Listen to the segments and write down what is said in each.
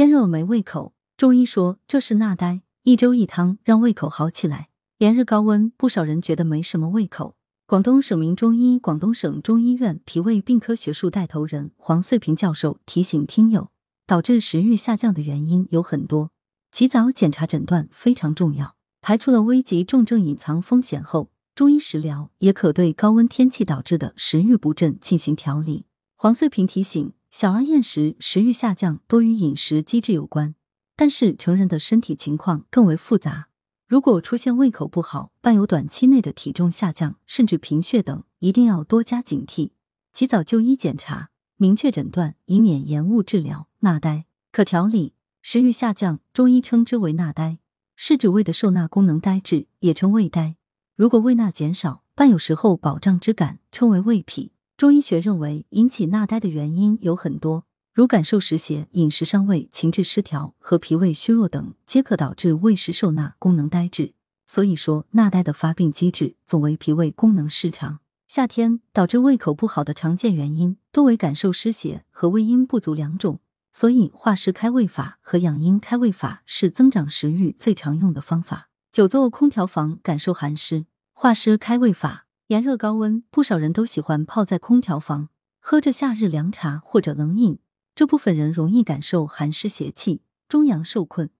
天热没胃口，中医说这是纳呆，一粥一汤让胃口好起来。连日高温，不少人觉得没什么胃口。广东省名中医广东省中医院脾胃病科学术带头人黄穗平教授提醒听友，导致食欲下降的原因有很多，及早检查诊断非常重要。排除了危及重症隐藏风险后，中医食疗也可对高温天气导致的食欲不振进行调理。黄穗平提醒，小儿厌食、食欲下降多与饮食机制有关，但是成人的身体情况更为复杂。如果出现胃口不好，伴有短期内的体重下降，甚至贫血等，一定要多加警惕，及早就医检查，明确诊断，以免延误治疗。纳呆可调理，食欲下降，中医称之为纳呆，是指胃的受纳功能呆滞，也称胃呆。如果胃纳减少，伴有食后饱胀之感，称为胃痞。中医学认为，引起纳呆的原因有很多。如感受湿邪、饮食伤胃、情志失调和脾胃虚弱等，皆可导致胃食受纳功能呆滞。所以说，纳呆的发病机制总为脾胃功能失常。夏天导致胃口不好的常见原因多为感受湿邪和胃阴不足两种，所以化湿开胃法和养阴开胃法是增长食欲最常用的方法。久坐空调房感受寒湿，化湿开胃法。炎热高温，不少人都喜欢泡在空调房，喝着夏日凉茶或者冷饮。这部分人容易感受寒湿邪气，中阳受困，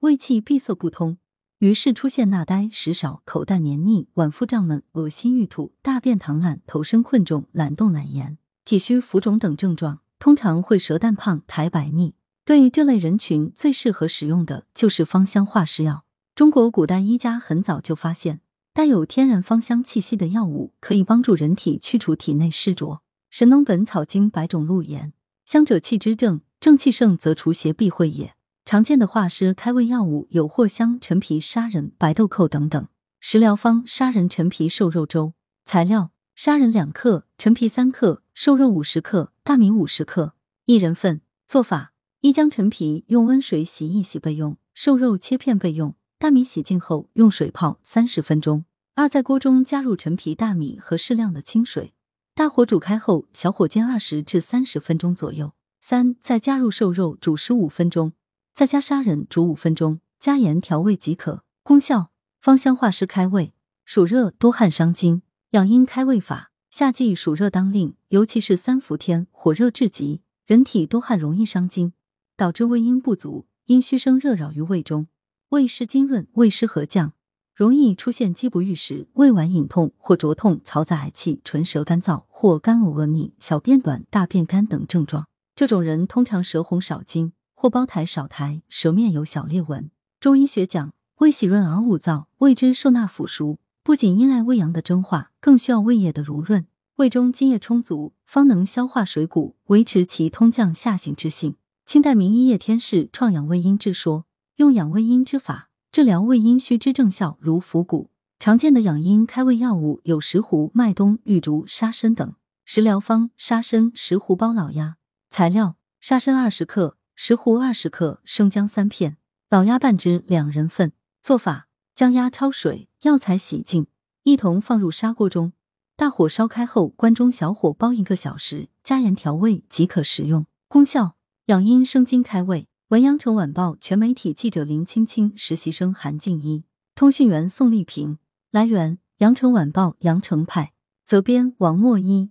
胃气闭塞不通，于是出现纳呆、食少、口淡黏腻、脘腹胀闷、恶心欲吐、大便溏烂、头身困重、懒动懒言、体虚浮肿等症状。通常会舌淡胖、苔白腻。对于这类人群，最适合使用的就是芳香化湿药。中国古代医家很早就发现，带有天然芳香气息的药物可以帮助人体去除体内湿浊。《神农本草经百种录》言。香者气之正，正气盛则除邪避秽也。常见的化湿开胃药物有藿香、陈皮、砂仁、白豆蔻等等。食疗方：砂仁陈皮瘦肉粥。材料：砂仁两克，陈皮三克，瘦肉五十克，大米五十克，一人份。做法：一将陈皮用温水洗一洗备用，瘦肉切片备用，大米洗净后用水泡三十分钟。二在锅中加入陈皮、大米和适量的清水。大火煮开后，小火煎二十至三十分钟左右。三，再加入瘦肉煮十五分钟，再加砂仁煮五分钟，加盐调味即可。功效：芳香化湿开胃。暑热多汗伤津，养阴开胃法。夏季暑热当令，尤其是三伏天，火热至极，人体多汗容易伤津，导致胃阴不足，阴虚生热扰于胃中，胃湿津润，胃湿和降。容易出现饥不欲食、胃脘隐痛或灼痛、嘈杂嗳气、唇舌干燥或干呕恶逆、小便短、大便干等症状。这种人通常舌红少津或包苔少苔，舌面有小裂纹。中医学讲，胃喜润而恶燥，胃之受纳腐熟，不仅依赖胃阳的蒸化，更需要胃液的濡润。胃中津液充足，方能消化水谷，维持其通降下行之性。清代名医叶天士创养胃阴之说，用养胃阴之法。治疗胃阴虚之症效如腹股，常见的养阴开胃药物有石斛、麦冬、玉竹、沙参等。食疗方：沙参、石斛煲老鸭。材料：沙参二十克，石斛二十克，生姜三片，老鸭半只，两人份。做法：将鸭焯水，药材洗净，一同放入砂锅中，大火烧开后，关中小火煲一个小时，加盐调味即可食用。功效：养阴生津开胃。文阳城晚报全媒体记者林青青，实习生韩静一，通讯员宋丽萍。来源：阳城晚报阳城派，责编王墨一。